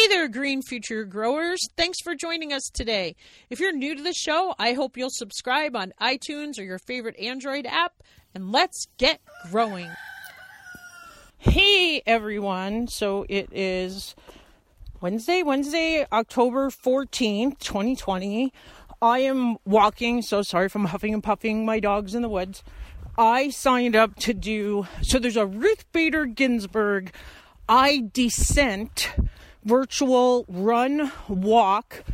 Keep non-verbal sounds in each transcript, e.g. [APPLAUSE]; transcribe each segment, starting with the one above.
Hey there, Green Future Growers. Thanks for joining us today. If you're new to the show, I hope you'll subscribe on iTunes or your favorite Android app, and let's get growing. Hey everyone. So it is Wednesday, Wednesday, October 14th, 2020. I am walking, so sorry if I'm huffing and puffing my dogs in the woods. I signed up to do so there's a Ruth Bader Ginsburg I Dissent virtual run walk.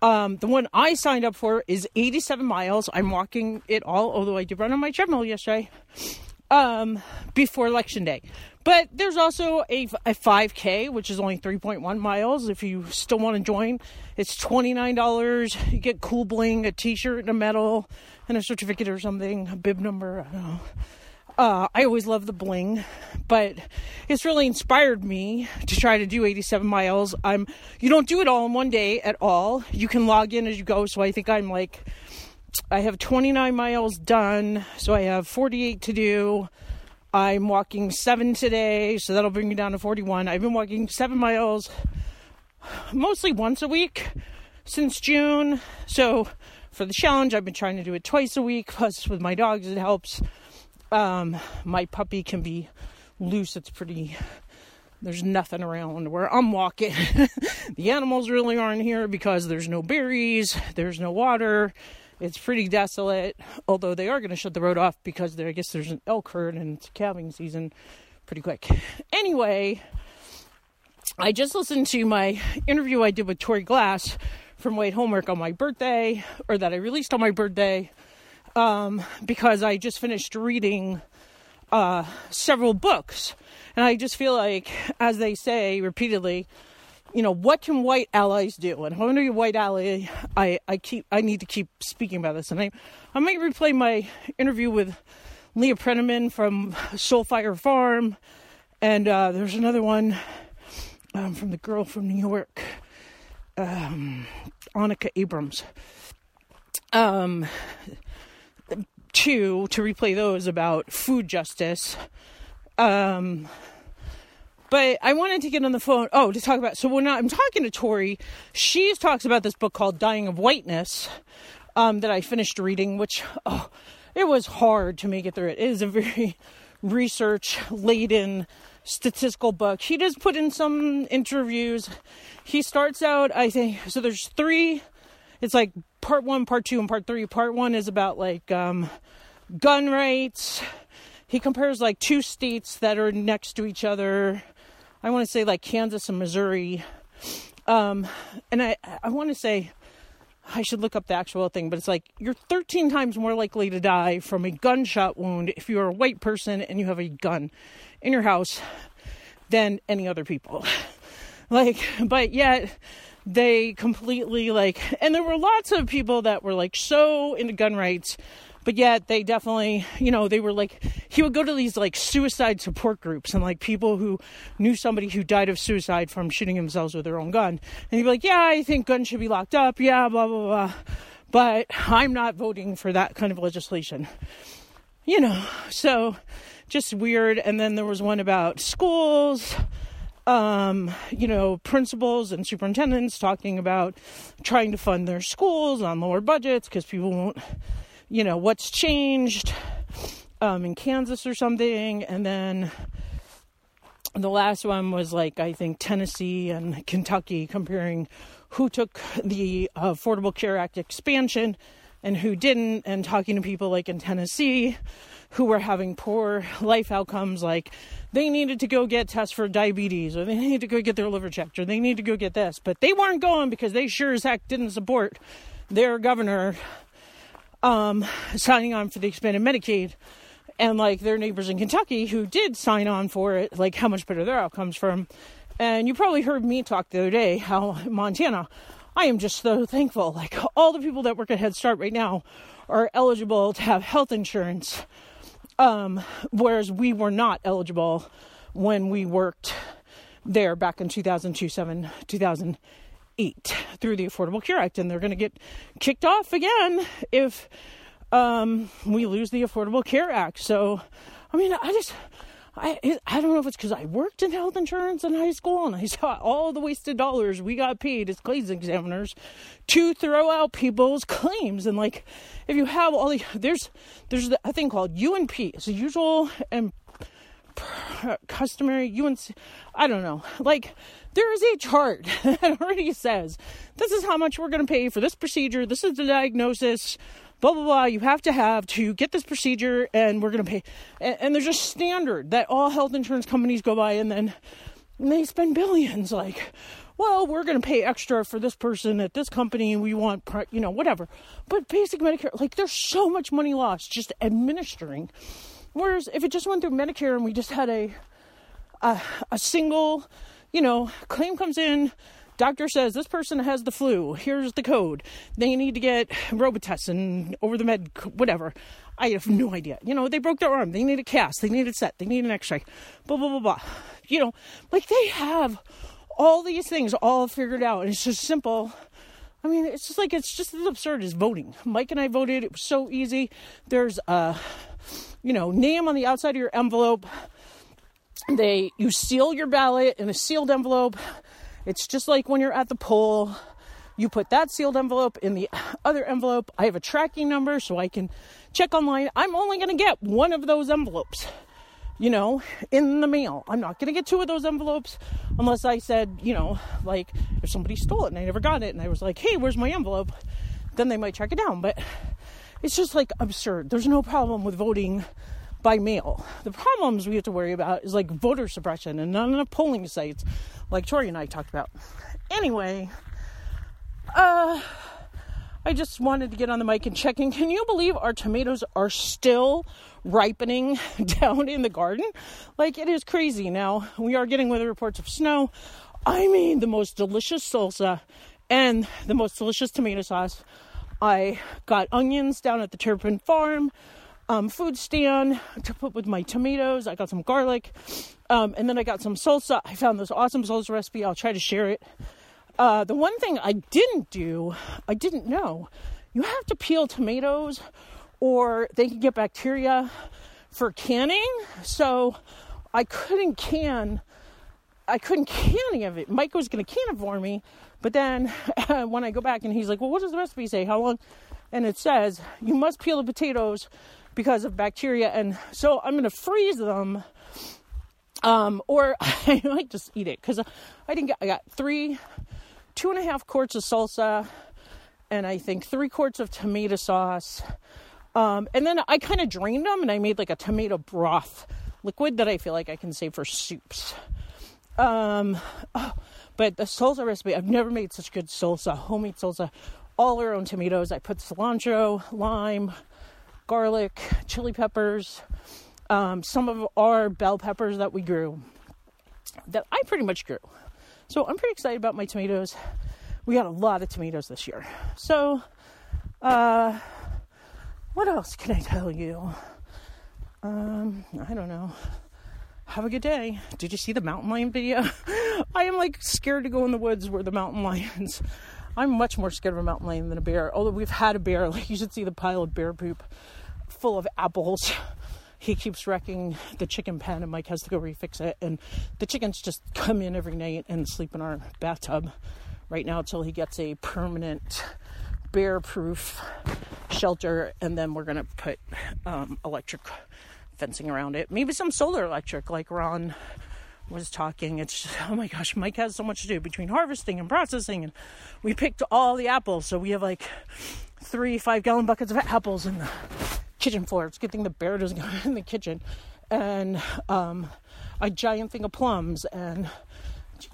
Um, the one I signed up for is 87 miles. I'm walking it all, although I did run on my treadmill yesterday um, before election day. But there's also a, a 5K, which is only 3.1 miles. If you still want to join, it's $29. You get cool bling, a t shirt, and a medal, and a certificate or something, a bib number. I don't know. Uh, I always love the bling, but it's really inspired me to try to do 87 miles. I'm you don't do it all in one day at all. You can log in as you go. So I think I'm like I have 29 miles done, so I have 48 to do. I'm walking seven today, so that'll bring me down to 41. I've been walking seven miles mostly once a week since June. So for the challenge, I've been trying to do it twice a week. Plus, with my dogs, it helps. Um, my puppy can be loose. It's pretty. There's nothing around where I'm walking. [LAUGHS] the animals really aren't here because there's no berries, there's no water. It's pretty desolate, although they are going to shut the road off because there, I guess there's an elk herd and it's calving season pretty quick. Anyway, I just listened to my interview I did with Tori Glass from White Homework on my birthday, or that I released on my birthday, um, because I just finished reading uh, several books. And I just feel like, as they say repeatedly, you know, what can white allies do? And to be white ally, I, I keep I need to keep speaking about this. And I, I might replay my interview with Leah Penniman from Soul Fire Farm, and uh, there's another one um, from the girl from New York, um, Annika Abrams. Um, two to replay those about food justice. Um, but I wanted to get on the phone. Oh, to talk about. So when I'm talking to Tori, she talks about this book called Dying of Whiteness um, that I finished reading, which oh, it was hard to make it through. It is a very [LAUGHS] research laden statistical book. He does put in some interviews. He starts out, I think, so there's three. It's like part one, part two, and part three. Part one is about like um, gun rights. He compares like two states that are next to each other I want to say like Kansas and Missouri. Um, and I, I want to say, I should look up the actual thing, but it's like you're 13 times more likely to die from a gunshot wound if you're a white person and you have a gun in your house than any other people. [LAUGHS] like, but yet they completely like, and there were lots of people that were like so into gun rights but yet they definitely you know they were like he would go to these like suicide support groups and like people who knew somebody who died of suicide from shooting themselves with their own gun. And he'd be like yeah i think guns should be locked up. Yeah blah blah blah. But i'm not voting for that kind of legislation. You know so just weird. And then there was one about schools um, you know, principals and superintendents talking about trying to fund their schools on lower budgets because people won't you know, what's changed um, in Kansas or something. And then the last one was like, I think Tennessee and Kentucky comparing who took the Affordable Care Act expansion and who didn't, and talking to people like in Tennessee who were having poor life outcomes, like they needed to go get tests for diabetes, or they needed to go get their liver checked, or they need to go get this, but they weren't going because they sure as heck didn't support their governor um, signing on for the expanded Medicaid, and like their neighbors in Kentucky who did sign on for it, like how much better their outcomes from. And you probably heard me talk the other day how Montana, I am just so thankful. Like all the people that work at Head Start right now are eligible to have health insurance, um, whereas we were not eligible when we worked there back in 2002, 7, 2000 eight through the Affordable Care Act, and they're going to get kicked off again if um, we lose the Affordable Care Act. So, I mean, I just I I don't know if it's because I worked in health insurance in high school and I saw all the wasted dollars we got paid as claims examiners to throw out people's claims. And like if you have all the there's there's a thing called UNP it's a usual and customary UNC I don't know. Like there is a chart [LAUGHS] that already says this is how much we're going to pay for this procedure this is the diagnosis blah blah blah you have to have to get this procedure and we're going to pay. And, and there's a standard that all health insurance companies go by and then they spend billions like well we're going to pay extra for this person at this company and we want you know whatever. But basic medicare like there's so much money lost just administering. Whereas if it just went through medicare and we just had a a, a single you know claim comes in doctor says this person has the flu. Here's the code. They need to get Robitussin over the med, whatever. I have no idea. You know, they broke their arm. They need a cast. They need a set. They need an X-ray. Blah blah blah blah. You know, like they have all these things all figured out, and it's just simple. I mean, it's just like it's just as absurd as voting. Mike and I voted. It was so easy. There's a, you know, name on the outside of your envelope. They you seal your ballot in a sealed envelope it's just like when you're at the poll, you put that sealed envelope in the other envelope. I have a tracking number so I can check online. I'm only going to get one of those envelopes, you know, in the mail. I'm not going to get two of those envelopes unless I said, you know, like if somebody stole it and I never got it and I was like, hey, where's my envelope? Then they might track it down. But it's just like absurd. There's no problem with voting by mail. The problems we have to worry about is like voter suppression and not enough polling sites like Tori and I talked about. Anyway, uh, I just wanted to get on the mic and check in. Can you believe our tomatoes are still ripening [LAUGHS] down in the garden? Like, it is crazy. Now, we are getting weather reports of snow. I mean, the most delicious salsa and the most delicious tomato sauce. I got onions down at the Turpin Farm um, food stand to put with my tomatoes. I got some garlic. Um, and then I got some salsa. I found this awesome salsa recipe. I'll try to share it. Uh, the one thing I didn't do, I didn't know, you have to peel tomatoes or they can get bacteria for canning. So I couldn't can, I couldn't can any of it. Mike was going to can it for me. But then [LAUGHS] when I go back and he's like, well, what does the recipe say? How long? And it says you must peel the potatoes because of bacteria. And so I'm going to freeze them. Um, or [LAUGHS] I might just eat it because I didn't I got three, two and a half quarts of salsa and I think three quarts of tomato sauce. Um, and then I kind of drained them and I made like a tomato broth liquid that I feel like I can save for soups. Um, oh, but the salsa recipe, I've never made such good salsa, homemade salsa, all our own tomatoes. I put cilantro, lime, garlic, chili peppers, um, some of our bell peppers that we grew that I pretty much grew. So I'm pretty excited about my tomatoes. We got a lot of tomatoes this year. So, uh, what else can I tell you? Um, I don't know. Have a good day. Did you see the mountain lion video? [LAUGHS] I am like scared to go in the woods where the mountain [LAUGHS] lions. I'm much more scared of a mountain lion than a bear. Although we've had a bear, [LAUGHS] like you should see the pile of bear poop full of apples. [LAUGHS] He keeps wrecking the chicken pen, and Mike has to go refix it. And the chickens just come in every night and sleep in our bathtub right now until he gets a permanent bear proof shelter. And then we're going to put um, electric fencing around it. Maybe some solar electric, like Ron was talking. It's just, oh my gosh, Mike has so much to do between harvesting and processing, and we picked all the apples, so we have like three five gallon buckets of apples in the kitchen floor. It's a good thing the bear doesn't [LAUGHS] go in the kitchen. And um, a giant thing of plums and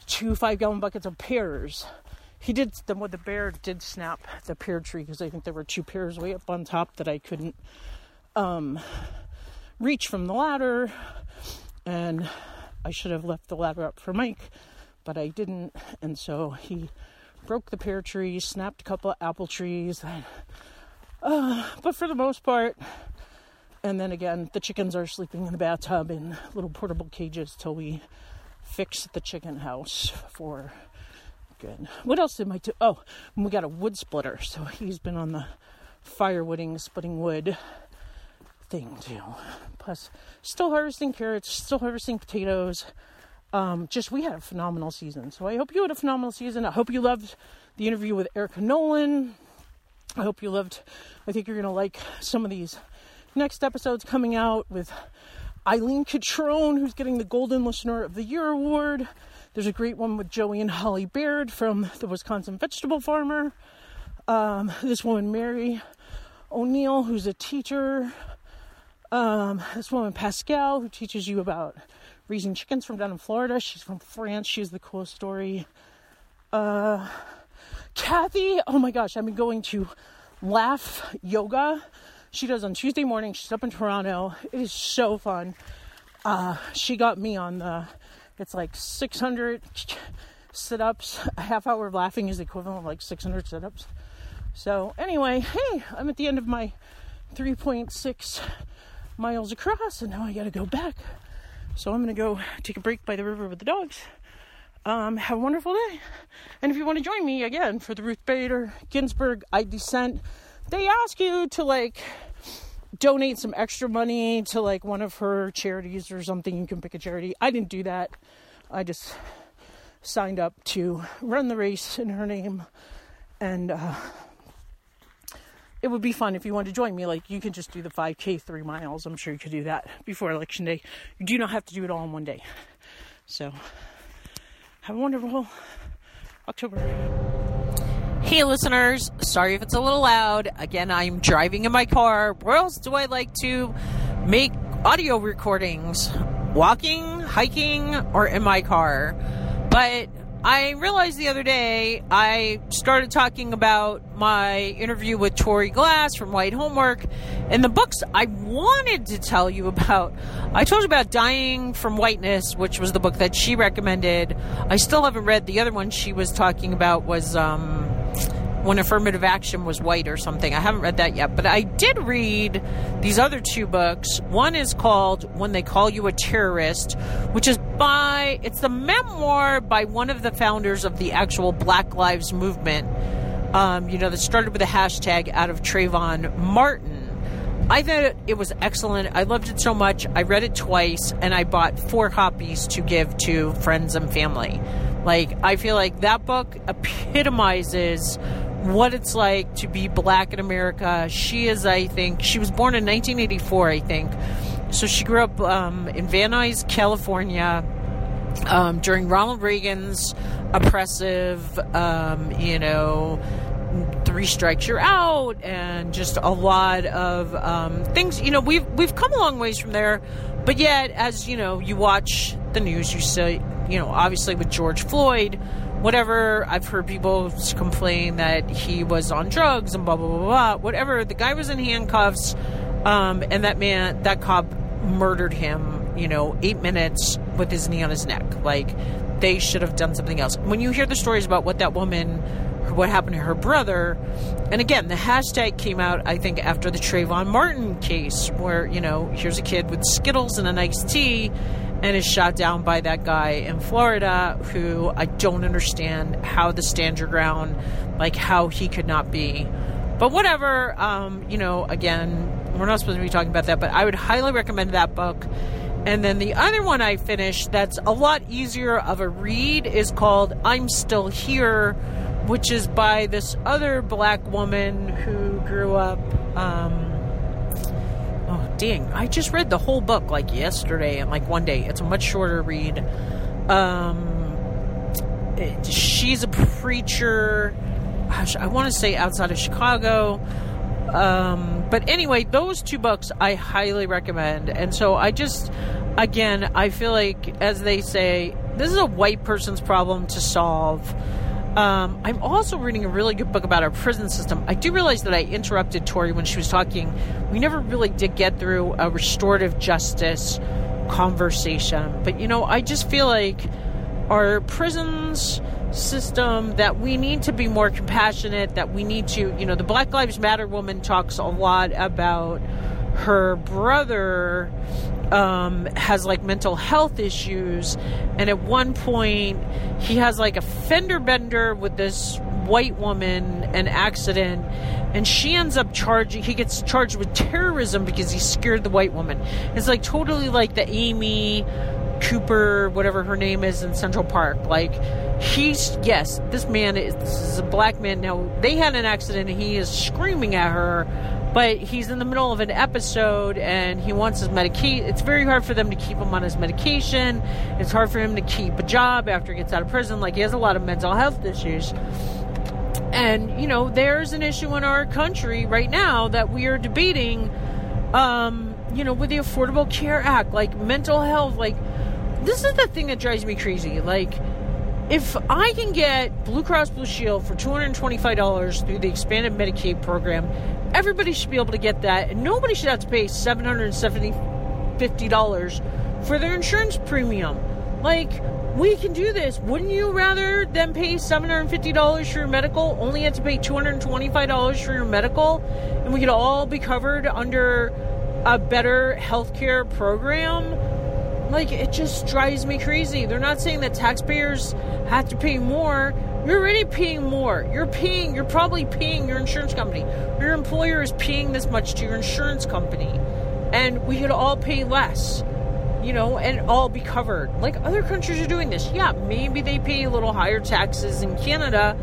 two five gallon buckets of pears. He did the what the bear did snap the pear tree because I think there were two pears way up on top that I couldn't um, reach from the ladder, and I should have left the ladder up for Mike, but I didn't, and so he broke the pear tree, snapped a couple of apple trees. And, uh, but for the most part, and then again, the chickens are sleeping in the bathtub in little portable cages till we fix the chicken house for good. What else did I do? Oh, we got a wood splitter. So he's been on the firewooding, splitting wood thing too. Plus, still harvesting carrots, still harvesting potatoes. Um, just we had a phenomenal season. So I hope you had a phenomenal season. I hope you loved the interview with Erica Nolan. I hope you loved. I think you're gonna like some of these next episodes coming out with Eileen Catrone, who's getting the Golden Listener of the Year award. There's a great one with Joey and Holly Baird from the Wisconsin Vegetable Farmer. Um, this woman, Mary O'Neill, who's a teacher. Um, this woman, Pascal, who teaches you about raising chickens from down in Florida. She's from France. She's the coolest story. Uh, Kathy, oh my gosh, I've been going to Laugh Yoga. She does on Tuesday morning. She's up in Toronto. It is so fun. Uh, she got me on the, it's like 600 sit ups. A half hour of laughing is the equivalent of like 600 sit ups. So, anyway, hey, I'm at the end of my 3.6 miles across, and now I gotta go back. So, I'm gonna go take a break by the river with the dogs. Um, have a wonderful day. And if you want to join me again for the Ruth Bader Ginsburg I Dissent, they ask you to like donate some extra money to like one of her charities or something. You can pick a charity. I didn't do that. I just signed up to run the race in her name. And uh, it would be fun if you wanted to join me. Like, you can just do the 5K three miles. I'm sure you could do that before election day. You do not have to do it all in one day. So, have a wonderful October. Hey, listeners. Sorry if it's a little loud. Again, I'm driving in my car. Where else do I like to make audio recordings? Walking, hiking, or in my car? But I realized the other day I started talking about my interview with Tori Glass from White Homework and the books I wanted to tell you about. I told you about Dying from Whiteness, which was the book that she recommended. I still haven't read the other one she was talking about was um, when affirmative action was white or something. I haven't read that yet, but I did read these other two books. One is called When They Call You a Terrorist, which is by, it's the memoir by one of the founders of the actual Black Lives Movement, um, you know, that started with a hashtag out of Trayvon Martin. I thought it was excellent. I loved it so much. I read it twice and I bought four copies to give to friends and family. Like, I feel like that book epitomizes what it's like to be black in America. She is, I think, she was born in 1984, I think. So she grew up um, in Van Nuys, California. Um, during Ronald Reagan's oppressive, um, you know, three strikes you're out, and just a lot of um, things. You know, we've we've come a long ways from there, but yet, as you know, you watch the news, you see, you know, obviously with George Floyd, whatever. I've heard people complain that he was on drugs and blah blah blah blah. Whatever. The guy was in handcuffs, um, and that man, that cop, murdered him. You know, eight minutes with his knee on his neck. Like they should have done something else. When you hear the stories about what that woman, what happened to her brother, and again, the hashtag came out, I think, after the Trayvon Martin case, where, you know, here's a kid with Skittles and a nice tea and is shot down by that guy in Florida who I don't understand how the stand your ground, like how he could not be. But whatever, um, you know, again, we're not supposed to be talking about that, but I would highly recommend that book. And then the other one I finished that's a lot easier of a read is called I'm Still Here, which is by this other black woman who grew up. Um, oh, dang. I just read the whole book like yesterday and like one day. It's a much shorter read. Um, it, she's a preacher. Gosh, I want to say outside of Chicago. Um, but anyway, those two books I highly recommend. And so I just, again, I feel like, as they say, this is a white person's problem to solve. Um, I'm also reading a really good book about our prison system. I do realize that I interrupted Tori when she was talking. We never really did get through a restorative justice conversation. But, you know, I just feel like our prisons system that we need to be more compassionate, that we need to, you know, the Black Lives Matter woman talks a lot about her brother um, has like mental health issues, and at one point he has like a fender bender with this white woman an accident and she ends up charging he gets charged with terrorism because he scared the white woman. It's like totally like the amy cooper whatever her name is in central park. Like he's yes this man is, this is a black man. Now they had an accident and he is screaming at her but he's in the middle of an episode and he wants his medication. It's very hard for them to keep him on his medication. It's hard for him to keep a job after he gets out of prison. Like he has a lot of mental health issues. And, you know, there's an issue in our country right now that we are debating, um, you know, with the Affordable Care Act, like mental health. Like, this is the thing that drives me crazy. Like, if I can get Blue Cross Blue Shield for $225 through the expanded Medicaid program, everybody should be able to get that, and nobody should have to pay $750 for their insurance premium. Like, we can do this. Wouldn't you rather than pay $750 for your medical, only have to pay $225 for your medical, and we could all be covered under a better healthcare program? Like, it just drives me crazy. They're not saying that taxpayers have to pay more. You're already paying more. You're paying, you're probably paying your insurance company. Your employer is paying this much to your insurance company. And we could all pay less, you know, and all be covered. Like other countries are doing this. Yeah, maybe they pay a little higher taxes in Canada,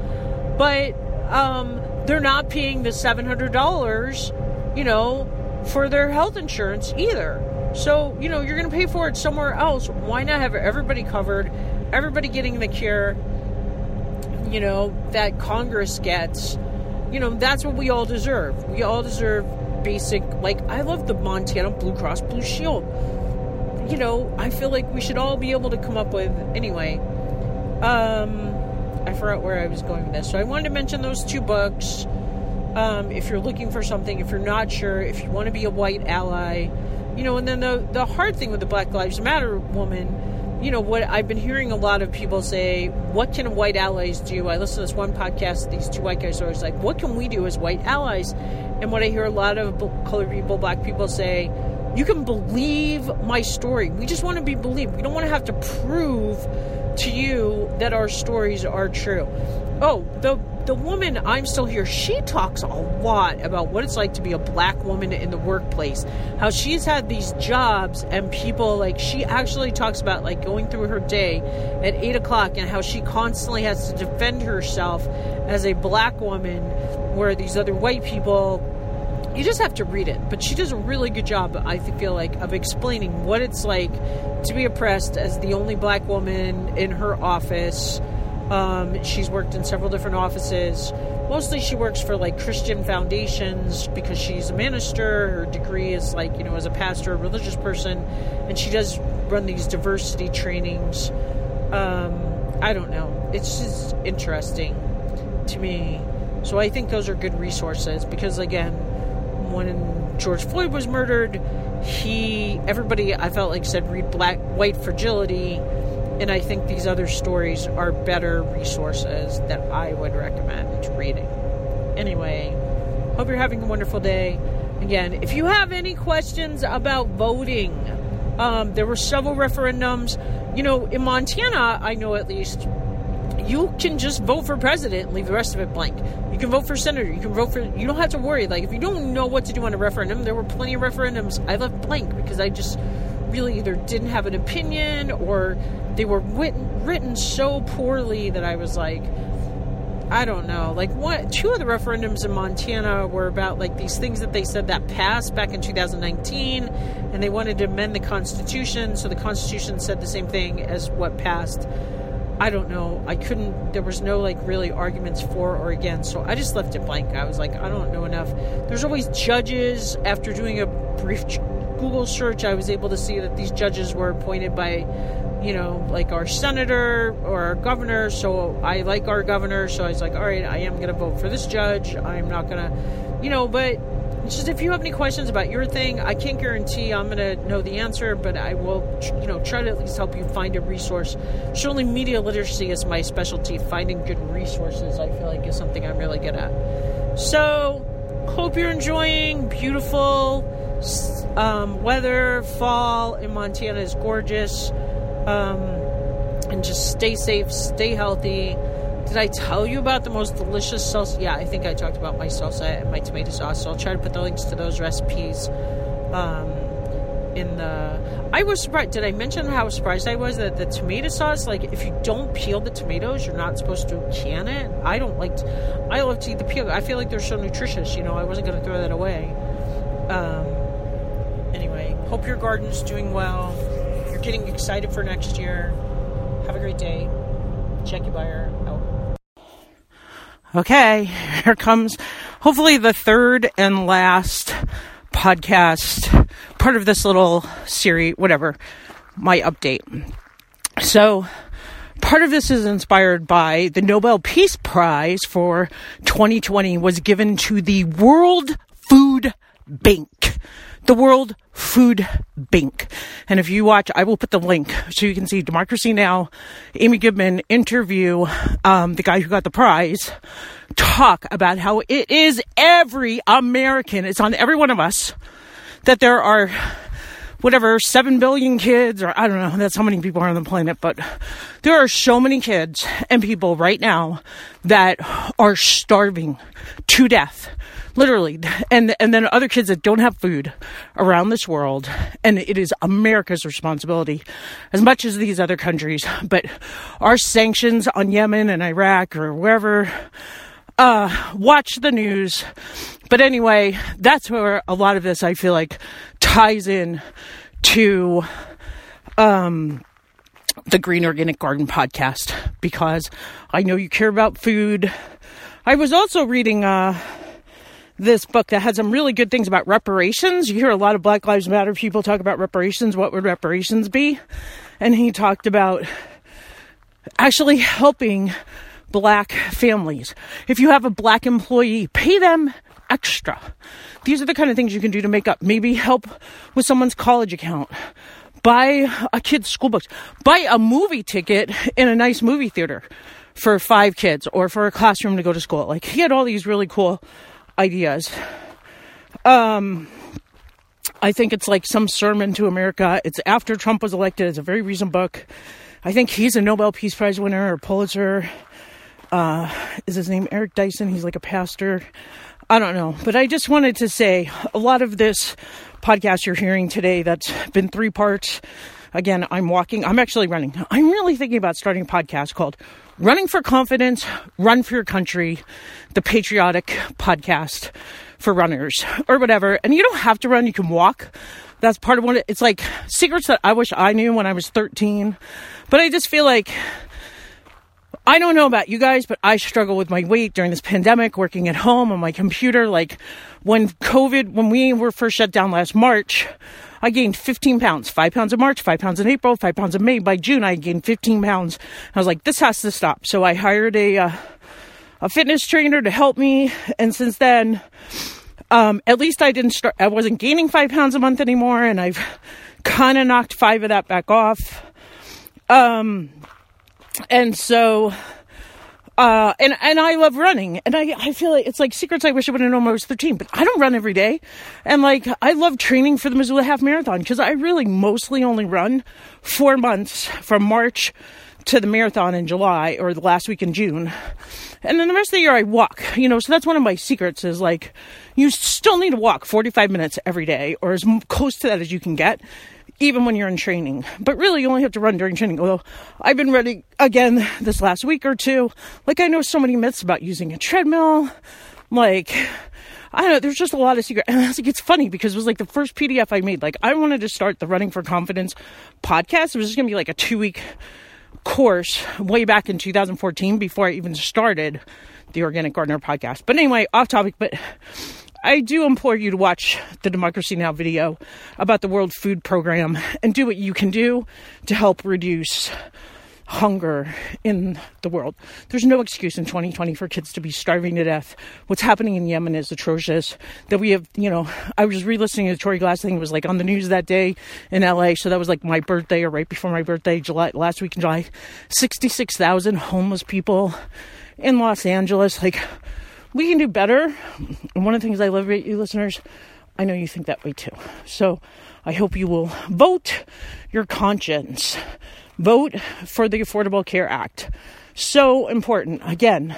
but um, they're not paying the $700, you know, for their health insurance either. So, you know, you're going to pay for it somewhere else. Why not have everybody covered, everybody getting the care, you know, that Congress gets? You know, that's what we all deserve. We all deserve basic, like, I love the Montana Blue Cross Blue Shield. You know, I feel like we should all be able to come up with, anyway. Um, I forgot where I was going with this. So I wanted to mention those two books. Um, if you're looking for something, if you're not sure, if you want to be a white ally, you know, and then the the hard thing with the Black Lives Matter woman, you know, what I've been hearing a lot of people say, what can white allies do? I listen to this one podcast, these two white guys are always like, what can we do as white allies? And what I hear a lot of colored people, black people say, you can believe my story. We just want to be believed. We don't want to have to prove to you that our stories are true. Oh, the the woman I'm still here, she talks a lot about what it's like to be a black woman in the workplace. How she's had these jobs and people like she actually talks about like going through her day at eight o'clock and how she constantly has to defend herself as a black woman where these other white people you just have to read it. But she does a really good job, I feel like, of explaining what it's like to be oppressed as the only black woman in her office. Um, she's worked in several different offices. Mostly she works for like Christian foundations because she's a minister. Her degree is like, you know, as a pastor, a religious person. And she does run these diversity trainings. Um, I don't know. It's just interesting to me. So I think those are good resources because, again, when George Floyd was murdered, he everybody I felt like said read Black White Fragility, and I think these other stories are better resources that I would recommend reading. Anyway, hope you're having a wonderful day. Again, if you have any questions about voting, um, there were several referendums. You know, in Montana, I know at least you can just vote for president and leave the rest of it blank. You can vote for senator. You can vote for. You don't have to worry. Like if you don't know what to do on a referendum, there were plenty of referendums I left blank because I just really either didn't have an opinion or they were written, written so poorly that I was like, I don't know. Like what? Two of the referendums in Montana were about like these things that they said that passed back in 2019, and they wanted to amend the Constitution. So the Constitution said the same thing as what passed I don't know. I couldn't, there was no like really arguments for or against. So I just left it blank. I was like, I don't know enough. There's always judges. After doing a brief Google search, I was able to see that these judges were appointed by, you know, like our senator or our governor. So I like our governor. So I was like, all right, I am going to vote for this judge. I'm not going to, you know, but just if you have any questions about your thing, I can't guarantee I'm going to know the answer, but I will, you know, try to at least help you find a resource. Surely, media literacy is my specialty. Finding good resources, I feel like, is something I'm really good at. So, hope you're enjoying beautiful um, weather. Fall in Montana is gorgeous. Um, and just stay safe, stay healthy. Did I tell you about the most delicious salsa? Yeah, I think I talked about my salsa and my tomato sauce. So I'll try to put the links to those recipes um, in the. I was surprised. Did I mention how surprised I was that the tomato sauce, like, if you don't peel the tomatoes, you're not supposed to can it. I don't like. To, I love to eat the peel. I feel like they're so nutritious. You know, I wasn't going to throw that away. Um, hope your garden's doing well. You're getting excited for next year. Have a great day. Jackie Beyer out. Okay, here comes hopefully the third and last podcast, part of this little series, whatever, my update. So, part of this is inspired by the Nobel Peace Prize for 2020 was given to the World Food Bank. The World Food Bank. And if you watch, I will put the link so you can see Democracy Now! Amy Goodman interview um, the guy who got the prize, talk about how it is every American, it's on every one of us, that there are whatever, 7 billion kids, or I don't know, that's how many people are on the planet, but there are so many kids and people right now that are starving to death literally. [LAUGHS] And and then other kids that don't have food around this world and it is america's responsibility as much as these other countries but our sanctions on yemen and iraq or wherever uh, watch the news. But anyway that's where a lot of this i feel like ties in to um the green organic garden podcast because i know you care about food. I was also reading uh this book that had some really good things about reparations. You hear a lot of Black Lives Matter people talk about reparations. What would reparations be? And he talked about actually helping black families. If you have a black employee, pay them extra. These are the kind of things you can do to make up. Maybe help with someone's college account. Buy a kid's school books. Buy a movie ticket in a nice movie theater for five kids or for a classroom to go to school. Like he had all these really cool ideas. Um, I think it's like some sermon to America. It's after Trump was elected. It's a very recent book. I think he's a Nobel Peace Prize winner or Pulitzer. Uh, is his name Eric Dyson? He's like a pastor. I don't know. But I just wanted to say a lot of this podcast you're hearing today that's been three parts. Again, I'm walking. I'm actually running. I'm really thinking about starting a podcast called Running for Confidence, Run for Your Country, the patriotic podcast for runners or whatever. And you don't have to run, you can walk. That's part of what it, it's like secrets that I wish I knew when I was 13. But I just feel like I don't know about you guys, but I struggle with my weight during this pandemic, working at home on my computer. Like when COVID, when we were first shut down last March, I gained 15 pounds, five pounds in March, five pounds in April, five pounds in May. By June, I gained 15 pounds. I was like, this has to stop. So I hired a, uh, a fitness trainer to help me. And since then, um, at least I didn't start, I wasn't gaining five pounds a month anymore. And I've [LAUGHS] kind of knocked five of that back off. Um, and so uh, and and I love running, and I I feel like it's like secrets I wish I would have known when I was thirteen. But I don't run every day, and like I love training for the Missoula Half Marathon because I really mostly only run four months from March to the marathon in July or the last week in June, and then the rest of the year I walk. You know, so that's one of my secrets is like you still need to walk forty five minutes every day or as close to that as you can get even when you're in training. But really, you only have to run during training. Although I've been running again this last week or two. Like, I know so many myths about using a treadmill. Like, I don't know, there's just a lot of secret. [LAUGHS] And I was like, it's funny because it was like the first PDF I made. Like, I wanted to start the Running for Confidence podcast. It was just going to be like a two week course way back in 2014 before I even started the Organic Gardener podcast. But anyway, off topic, but I do implore you to watch the Democracy Now! video about the World Food Program and do what you can do to help reduce hunger in the world. There's no excuse in 2020 for kids to be starving to death. What's happening in Yemen is atrocious. That we have, you know, I was re-listening to Tori Glass thing. It was like on the news that day in LA. So that was like my birthday or right before my birthday, July last week in July. 66,000 homeless people in Los Angeles. Like we can do better. And one of the things I love about you listeners, I know you think that way too. So I hope you will vote your conscience. Vote for the Affordable Care Act. So important. Again,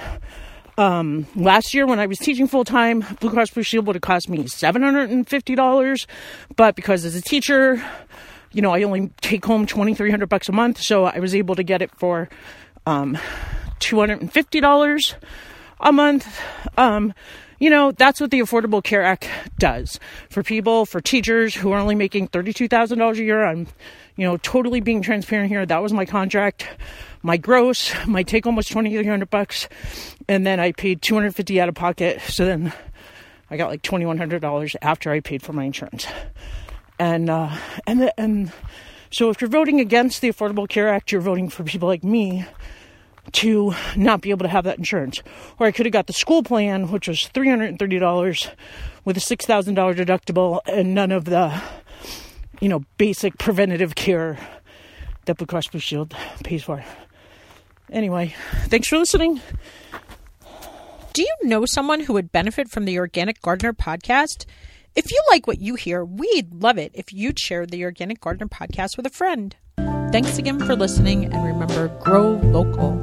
um, last year when I was teaching full time, Blue Cross Blue Shield would have cost me $750. But because as a teacher, you know, I only take home 2300 bucks a month. So I was able to get it for um, $250 a month. Um, you know, that's what the Affordable Care Act does for people, for teachers who are only making $32,000 a year. I'm, you know, totally being transparent here. That was my contract. My gross, my take home was 2300 bucks and then I paid 250 out of pocket. So then I got like $2100 after I paid for my insurance. And uh and the, and so if you're voting against the Affordable Care Act, you're voting for people like me to not be able to have that insurance. Or I could have got the school plan, which was $330 with a $6,000 deductible and none of the, you know, basic preventative care that Blue Cross Blue Shield pays for. Anyway, thanks for listening. Do you know someone who would benefit from the Organic Gardener podcast? If you like what you hear, we'd love it if you'd share the Organic Gardener podcast with a friend. Thanks again for listening, and remember grow local.